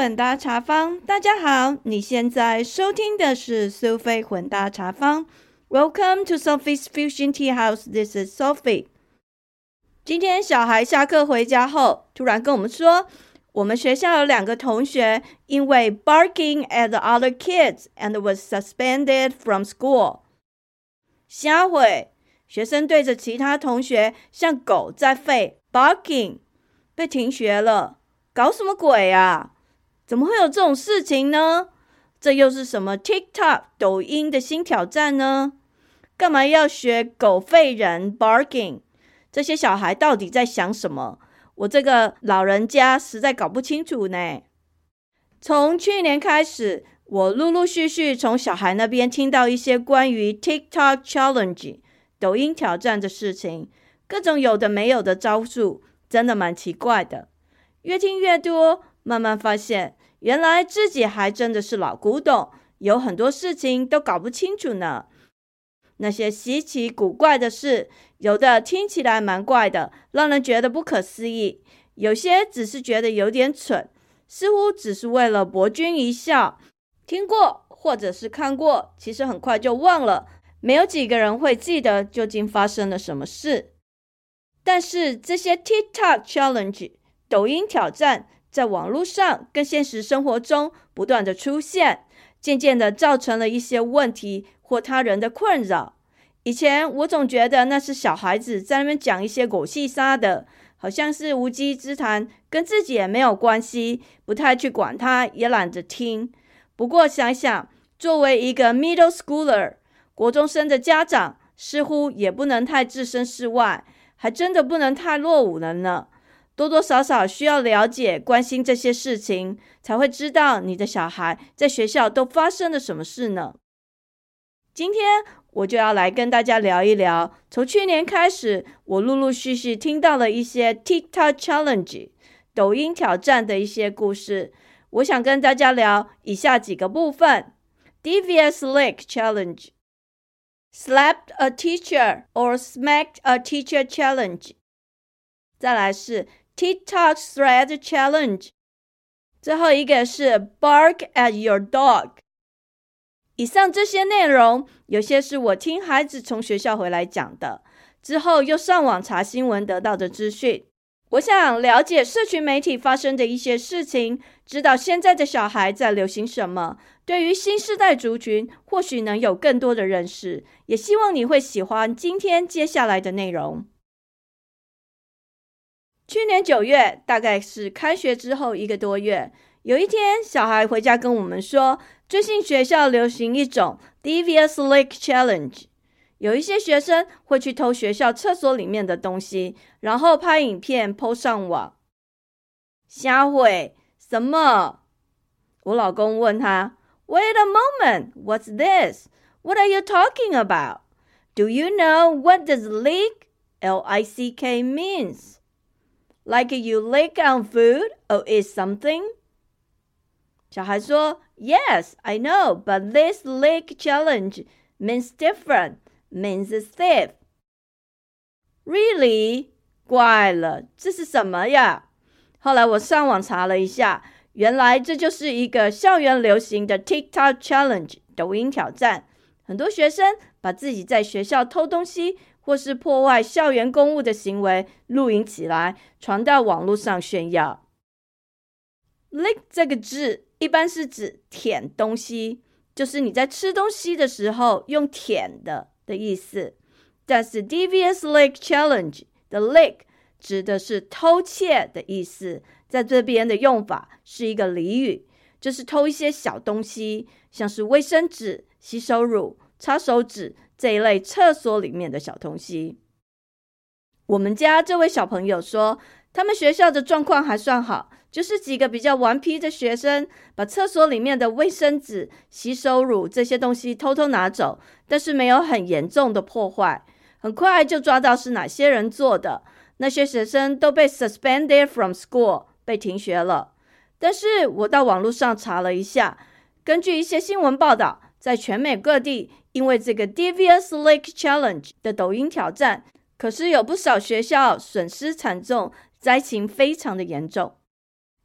混搭茶坊，大家好，你现在收听的是苏菲混搭茶坊。Welcome to Sophie's Fusion Tea House. This is Sophie. 今天小孩下课回家后，突然跟我们说，我们学校有两个同学因为 barking at the other kids and was suspended from school。下回学生对着其他同学像狗在吠 barking，被停学了。搞什么鬼啊？怎么会有这种事情呢？这又是什么 TikTok 抖音的新挑战呢？干嘛要学狗吠人 barking？这些小孩到底在想什么？我这个老人家实在搞不清楚呢。从去年开始，我陆陆续续从小孩那边听到一些关于 TikTok challenge 抖音挑战的事情，各种有的没有的招数，真的蛮奇怪的。越听越多，慢慢发现，原来自己还真的是老古董，有很多事情都搞不清楚呢。那些稀奇古怪的事，有的听起来蛮怪的，让人觉得不可思议；有些只是觉得有点蠢，似乎只是为了博君一笑。听过或者是看过，其实很快就忘了，没有几个人会记得究竟发生了什么事。但是这些 TikTok challenge。抖音挑战在网络上跟现实生活中不断的出现，渐渐的造成了一些问题或他人的困扰。以前我总觉得那是小孩子在那边讲一些狗屁啥的，好像是无稽之谈，跟自己也没有关系，不太去管他，也懒得听。不过想想，作为一个 middle schooler 国中生的家长，似乎也不能太置身事外，还真的不能太落伍了呢。多多少少需要了解、关心这些事情，才会知道你的小孩在学校都发生了什么事呢？今天我就要来跟大家聊一聊，从去年开始，我陆陆续续听到了一些 TikTok challenge 抖音挑战的一些故事。我想跟大家聊以下几个部分：Devious Lake Challenge，Slapped a teacher or smacked a teacher challenge。再来是。TikTok Thread Challenge，最后一个是 Bark at your dog。以上这些内容，有些是我听孩子从学校回来讲的，之后又上网查新闻得到的资讯。我想了解社群媒体发生的一些事情，知道现在的小孩在流行什么，对于新时代族群或许能有更多的认识。也希望你会喜欢今天接下来的内容。去年九月，大概是开学之后一个多月，有一天，小孩回家跟我们说，最近学校流行一种 Devious Lick Challenge，有一些学生会去偷学校厕所里面的东西，然后拍影片 PO 上网。瞎会什么？我老公问他，Wait a moment, what's this? What are you talking about? Do you know what does lick, L-I-C-K means? Like you lick on food or eat something？小孩说：“Yes, I know, but this lick challenge means different, means thief.” Really？怪了，这是什么呀？后来我上网查了一下，原来这就是一个校园流行的 TikTok challenge 抖音挑战。很多学生把自己在学校偷东西。 或是破坏校园公物的行为录影起来，传到网络上炫耀。lick 这个字一般是指舔东西，就是你在吃东西的时候用舔的的意思。但是 devious lick challenge 的 lick 指的是偷窃的意思，在这边的用法是一个俚语，就是偷一些小东西，像是卫生纸、洗手乳、擦手纸。这一类厕所里面的小东西，我们家这位小朋友说，他们学校的状况还算好，就是几个比较顽皮的学生把厕所里面的卫生纸、洗手乳这些东西偷偷拿走，但是没有很严重的破坏，很快就抓到是哪些人做的。那些学生都被 suspended from school，被停学了。但是我到网络上查了一下，根据一些新闻报道，在全美各地。因为这个 Devious Lake Challenge 的抖音挑战，可是有不少学校损失惨重，灾情非常的严重。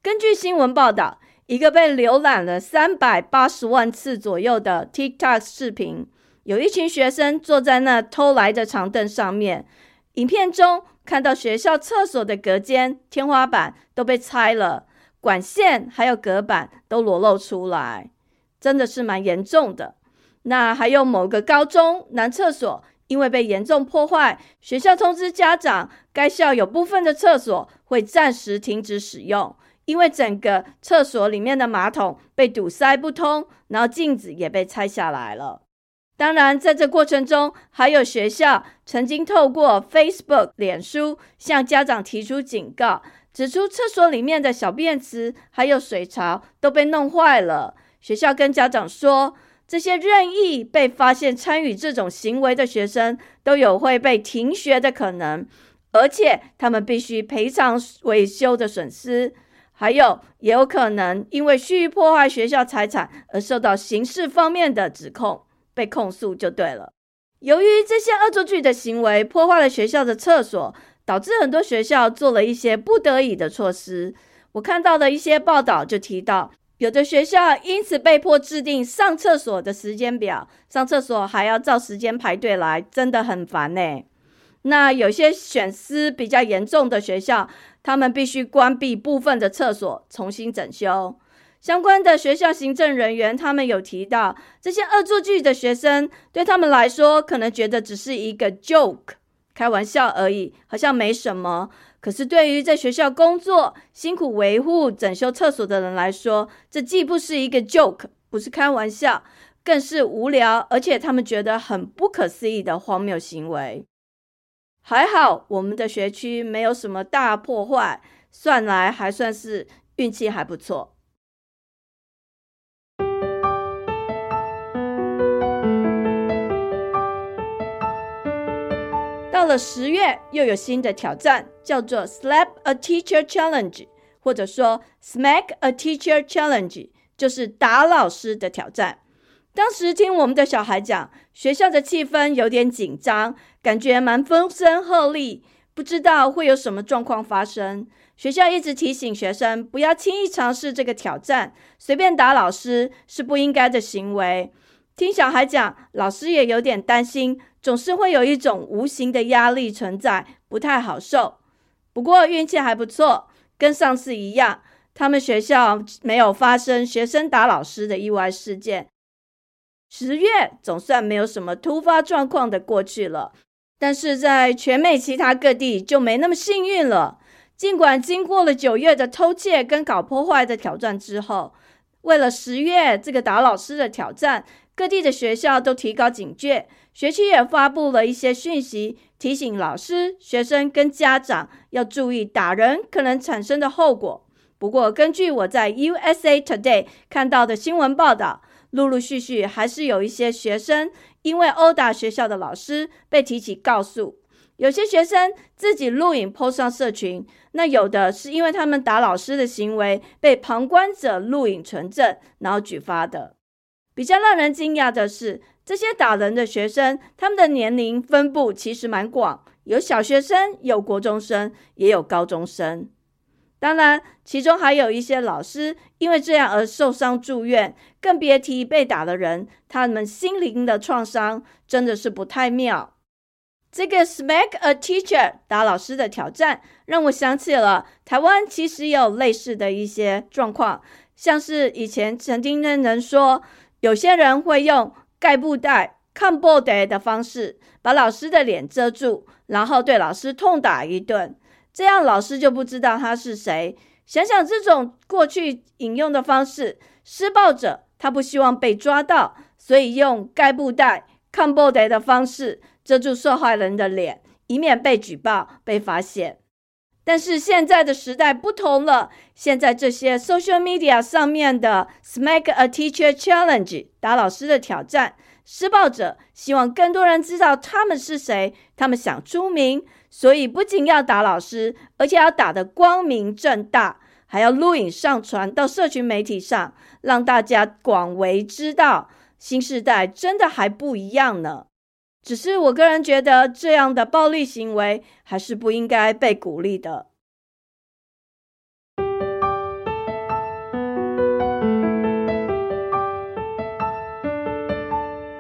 根据新闻报道，一个被浏览了三百八十万次左右的 TikTok 视频，有一群学生坐在那偷来的长凳上面。影片中看到学校厕所的隔间、天花板都被拆了，管线还有隔板都裸露出来，真的是蛮严重的。那还有某个高中男厕所。因为被严重破坏，学校通知家长，该校有部分的厕所会暂时停止使用，因为整个厕所里面的马桶被堵塞不通，然后镜子也被拆下来了。当然，在这过程中，还有学校曾经透过 Facebook、脸书向家长提出警告，指出厕所里面的小便池还有水槽都被弄坏了。学校跟家长说。这些任意被发现参与这种行为的学生都有会被停学的可能，而且他们必须赔偿维修的损失，还有也有可能因为蓄意破坏学校财产而受到刑事方面的指控，被控诉就对了。由于这些恶作剧的行为破坏了学校的厕所，导致很多学校做了一些不得已的措施。我看到的一些报道就提到。有的学校因此被迫制定上厕所的时间表，上厕所还要照时间排队来，真的很烦呢。那有些选思比较严重的学校，他们必须关闭部分的厕所，重新整修。相关的学校行政人员他们有提到，这些恶作剧的学生对他们来说，可能觉得只是一个 joke，开玩笑而已，好像没什么。可是，对于在学校工作、辛苦维护、整修厕所的人来说，这既不是一个 joke，不是开玩笑，更是无聊，而且他们觉得很不可思议的荒谬行为。还好，我们的学区没有什么大破坏，算来还算是运气还不错。到了十月，又有新的挑战，叫做 Slap a Teacher Challenge，或者说 Smack a Teacher Challenge，就是打老师的挑战。当时听我们的小孩讲，学校的气氛有点紧张，感觉蛮风声鹤唳，不知道会有什么状况发生。学校一直提醒学生不要轻易尝试这个挑战，随便打老师是不应该的行为。听小孩讲，老师也有点担心。总是会有一种无形的压力存在，不太好受。不过运气还不错，跟上次一样，他们学校没有发生学生打老师的意外事件。十月总算没有什么突发状况的过去了，但是在全美其他各地就没那么幸运了。尽管经过了九月的偷窃跟搞破坏的挑战之后，为了十月这个打老师的挑战。各地的学校都提高警觉，学区也发布了一些讯息，提醒老师、学生跟家长要注意打人可能产生的后果。不过，根据我在 USA Today 看到的新闻报道，陆陆续续还是有一些学生因为殴打学校的老师被提起告诉。有些学生自己录影 po 上社群，那有的是因为他们打老师的行为被旁观者录影存证，然后举发的。比较让人惊讶的是，这些打人的学生，他们的年龄分布其实蛮广，有小学生，有国中生，也有高中生。当然，其中还有一些老师因为这样而受伤住院，更别提被打的人，他们心灵的创伤真的是不太妙。这个 smack a teacher 打老师的挑战，让我想起了台湾其实有类似的一些状况，像是以前曾经的人说。有些人会用盖布袋、看布袋的方式把老师的脸遮住，然后对老师痛打一顿，这样老师就不知道他是谁。想想这种过去引用的方式，施暴者他不希望被抓到，所以用盖布袋、看布袋的方式遮住受害人的脸，以免被举报、被发现。但是现在的时代不同了，现在这些 social media 上面的 smack a teacher challenge 打老师的挑战，施暴者希望更多人知道他们是谁，他们想出名，所以不仅要打老师，而且要打得光明正大，还要录影上传到社群媒体上，让大家广为知道。新时代真的还不一样呢。只是我个人觉得这样的暴力行为还是不应该被鼓励的。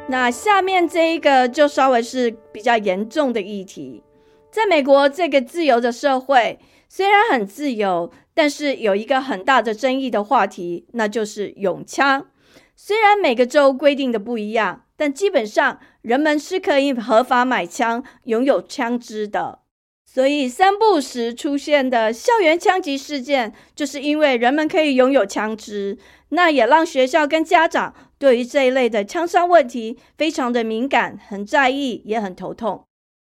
那下面这一个就稍微是比较严重的议题。在美国这个自由的社会虽然很自由但是有一个很大的争议的话题那就是永枪。虽然每个州规定的不一样但基本上人们是可以合法买枪、拥有枪支的。所以三不时出现的校园枪击事件，就是因为人们可以拥有枪支，那也让学校跟家长对于这一类的枪伤问题非常的敏感、很在意，也很头痛。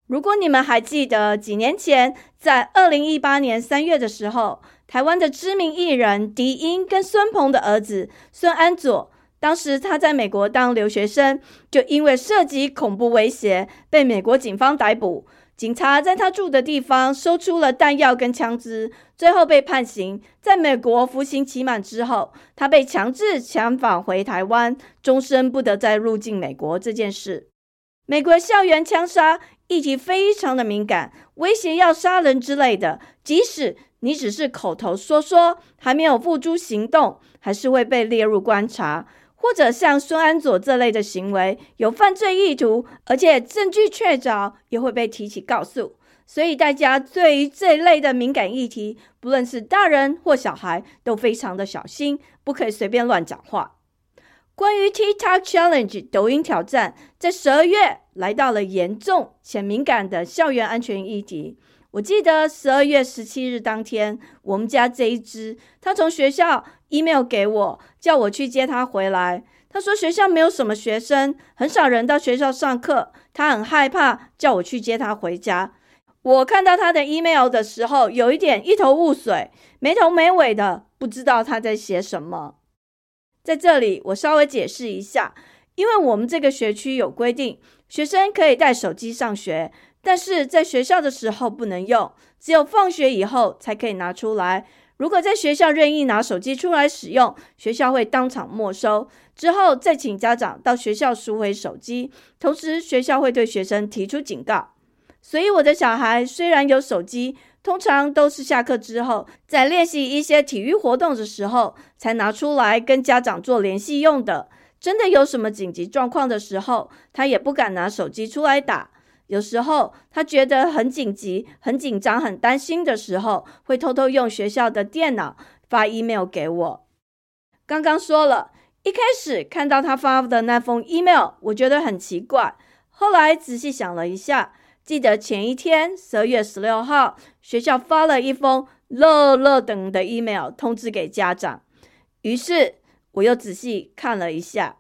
如果你们还记得几年前，在二零一八年三月的时候，台湾的知名艺人狄英跟孙鹏的儿子孙安佐，当时他在美国当留学生，就因为涉及恐怖威胁，被美国警方逮捕。警察在他住的地方搜出了弹药跟枪支，最后被判刑。在美国服刑期满之后，他被强制遣返回台湾，终身不得再入境美国。这件事，美国校园枪杀。议题非常的敏感，威胁要杀人之类的，即使你只是口头说说，还没有付诸行动，还是会被列入观察。或者像孙安佐这类的行为有犯罪意图，而且证据确凿，也会被提起告诉。所以大家对于这一类的敏感议题，不论是大人或小孩，都非常的小心，不可以随便乱讲话。关于 TikTok Challenge 抖音挑战，在十二月来到了严重且敏感的校园安全议题。我记得十二月十七日当天，我们家这一只，他从学校 email 给我，叫我去接他回来。他说学校没有什么学生，很少人到学校上课，他很害怕，叫我去接他回家。我看到他的 email 的时候，有一点一头雾水，没头没尾的，不知道他在写什么。在这里，我稍微解释一下，因为我们这个学区有规定，学生可以带手机上学，但是在学校的时候不能用，只有放学以后才可以拿出来。如果在学校任意拿手机出来使用，学校会当场没收，之后再请家长到学校赎回手机，同时学校会对学生提出警告。所以我的小孩虽然有手机。通常都是下课之后，在练习一些体育活动的时候才拿出来跟家长做联系用的。真的有什么紧急状况的时候，他也不敢拿手机出来打。有时候他觉得很紧急、很紧张、很担心的时候，会偷偷用学校的电脑发 email 给我。刚刚说了一开始看到他发的那封 email，我觉得很奇怪。后来仔细想了一下。记得前一天，十二月十六号，学校发了一封乐乐等的 email 通知给家长。于是我又仔细看了一下，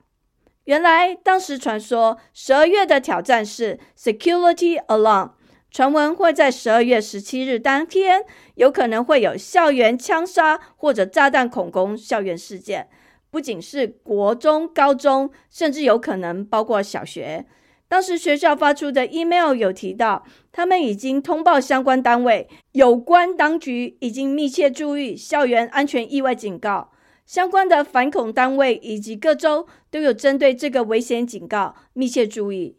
原来当时传说十二月的挑战是 security alarm，传闻会在十二月十七日当天有可能会有校园枪杀或者炸弹恐攻校园事件，不仅是国中、高中，甚至有可能包括小学。当时学校发出的 email 有提到，他们已经通报相关单位，有关当局已经密切注意校园安全意外警告，相关的反恐单位以及各州都有针对这个危险警告密切注意。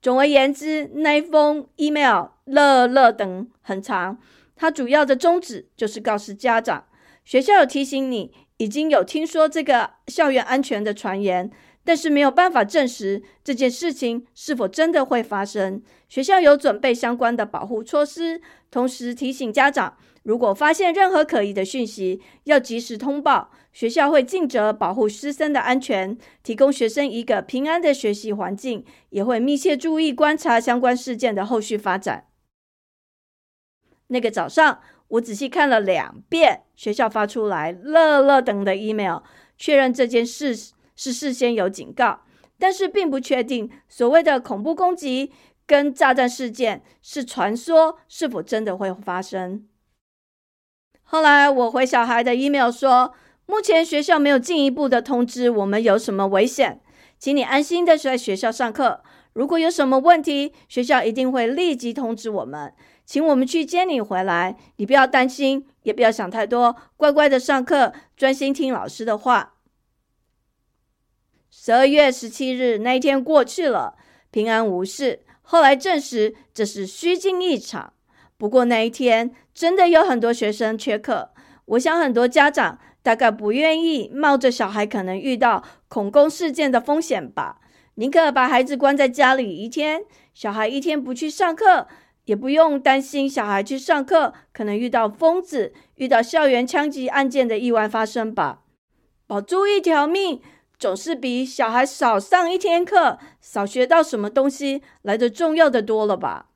总而言之，那封 email 乐乐等很长，它主要的宗旨就是告诉家长，学校有提醒你，已经有听说这个校园安全的传言。但是没有办法证实这件事情是否真的会发生。学校有准备相关的保护措施，同时提醒家长，如果发现任何可疑的讯息，要及时通报。学校会尽责保护师生的安全，提供学生一个平安的学习环境，也会密切注意观察相关事件的后续发展。那个早上，我仔细看了两遍学校发出来乐乐等的 email，确认这件事。是事先有警告，但是并不确定所谓的恐怖攻击跟炸弹事件是传说，是否真的会发生。后来我回小孩的 email 说，目前学校没有进一步的通知我们有什么危险，请你安心的在学校上课。如果有什么问题，学校一定会立即通知我们，请我们去接你回来。你不要担心，也不要想太多，乖乖的上课，专心听老师的话。十二月十七日那一天过去了，平安无事。后来证实这是虚惊一场。不过那一天真的有很多学生缺课，我想很多家长大概不愿意冒着小孩可能遇到恐攻事件的风险吧。宁可把孩子关在家里一天，小孩一天不去上课，也不用担心小孩去上课可能遇到疯子、遇到校园枪击案件的意外发生吧。保住一条命，总是比小孩少上一天课、少学到什么东西来的重要的多了吧。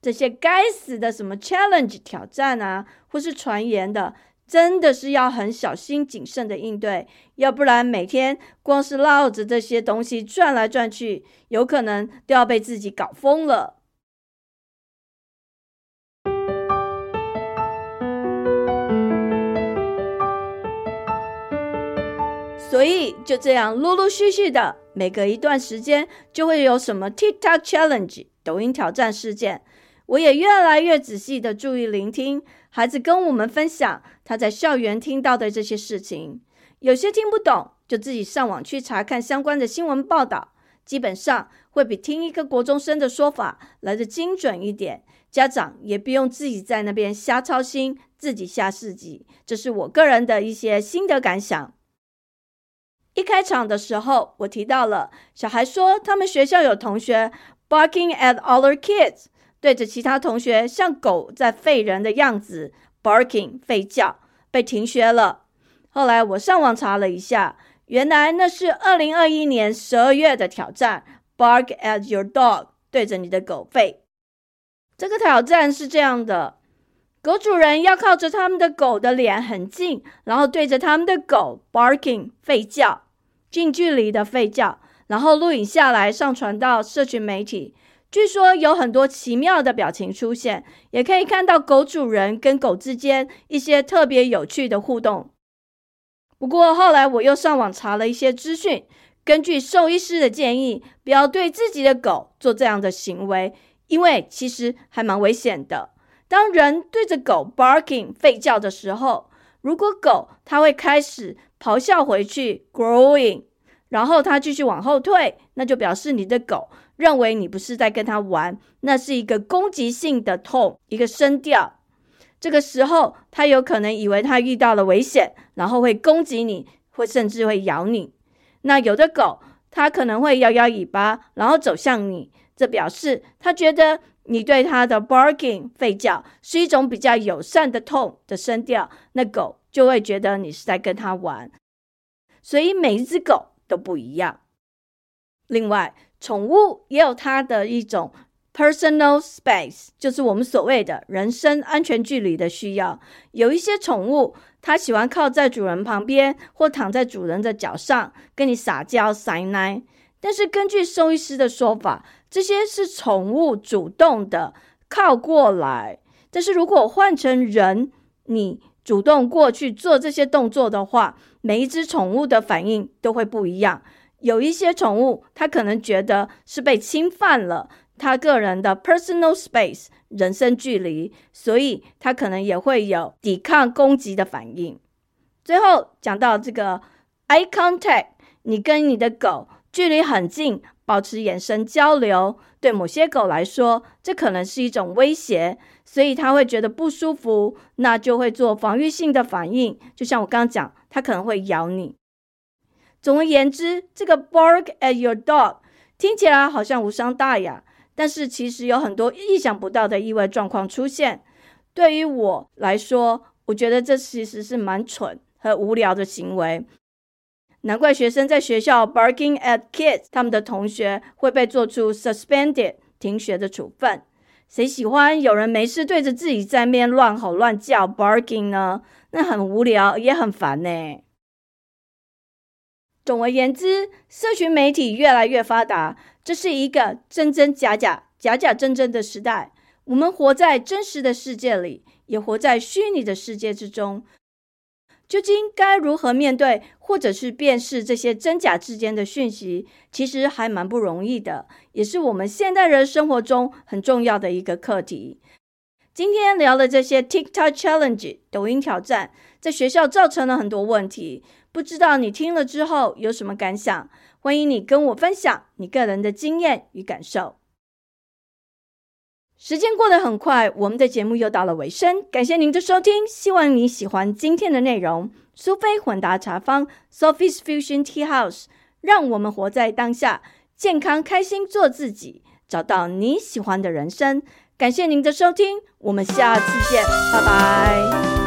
这些该死的什么 challenge 挑战啊，或是传言的。真的是要很小心谨慎的应对，要不然每天光是绕着这些东西转来转去，有可能都要被自己搞疯了。所以就这样陆陆续续的，每隔一段时间就会有什么 TikTok challenge 抖音挑战事件。我也越来越仔细的注意聆听孩子跟我们分享他在校园听到的这些事情，有些听不懂，就自己上网去查看相关的新闻报道，基本上会比听一个国中生的说法来的精准一点。家长也不用自己在那边瞎操心，自己吓自己。这是我个人的一些心得感想。一开场的时候，我提到了小孩说他们学校有同学 barking at other kids。对着其他同学像狗在吠人的样子 barking 吠叫，被停学了。后来我上网查了一下，原来那是二零二一年十二月的挑战 bark at your dog，对着你的狗吠。这个挑战是这样的：狗主人要靠着他们的狗的脸很近，然后对着他们的狗 barking 吠叫，近距离的吠叫，然后录影下来上传到社群媒体。据说有很多奇妙的表情出现，也可以看到狗主人跟狗之间一些特别有趣的互动。不过后来我又上网查了一些资讯，根据兽医师的建议，不要对自己的狗做这样的行为，因为其实还蛮危险的。当人对着狗 barking 吠叫的时候，如果狗它会开始咆哮回去 growing，然后它继续往后退，那就表示你的狗。认为你不是在跟他玩，那是一个攻击性的痛，一个声调。这个时候，他有可能以为他遇到了危险，然后会攻击你，或甚至会咬你。那有的狗，它可能会摇摇尾巴，然后走向你，这表示它觉得你对它的 barking 吠叫是一种比较友善的痛的声调，那狗就会觉得你是在跟它玩。所以每一只狗都不一样。另外，宠物也有它的一种 personal space，就是我们所谓的人身安全距离的需要。有一些宠物，它喜欢靠在主人旁边，或躺在主人的脚上，跟你撒娇撒奶。但是根据兽医师的说法，这些是宠物主动的靠过来。但是如果换成人，你主动过去做这些动作的话，每一只宠物的反应都会不一样。有一些宠物，它可能觉得是被侵犯了它个人的 personal space 人身距离，所以它可能也会有抵抗攻击的反应。最后讲到这个 eye contact，你跟你的狗距离很近，保持眼神交流，对某些狗来说，这可能是一种威胁，所以它会觉得不舒服，那就会做防御性的反应。就像我刚刚讲，它可能会咬你。总而言之，这个 bark at your dog 听起来好像无伤大雅，但是其实有很多意想不到的意外状况出现。对于我来说，我觉得这其实是蛮蠢和无聊的行为。难怪学生在学校 barking at kids，他们的同学会被做出 suspended 停学的处分。谁喜欢有人没事对着自己在面乱吼乱叫 barking 呢？那很无聊，也很烦呢。总而言之，社群媒体越来越发达，这是一个真真假假、假假真真的时代。我们活在真实的世界里，也活在虚拟的世界之中。究竟该如何面对，或者是辨识这些真假之间的讯息，其实还蛮不容易的，也是我们现代人生活中很重要的一个课题。今天聊了这些 TikTok challenge 抖音挑战，在学校造成了很多问题。不知道你听了之后有什么感想？欢迎你跟我分享你个人的经验与感受。时间过得很快，我们的节目又到了尾声，感谢您的收听，希望你喜欢今天的内容。苏菲混搭茶坊 （Sophie's Fusion Tea House），让我们活在当下，健康开心做自己，找到你喜欢的人生。感谢您的收听，我们下次见，拜拜。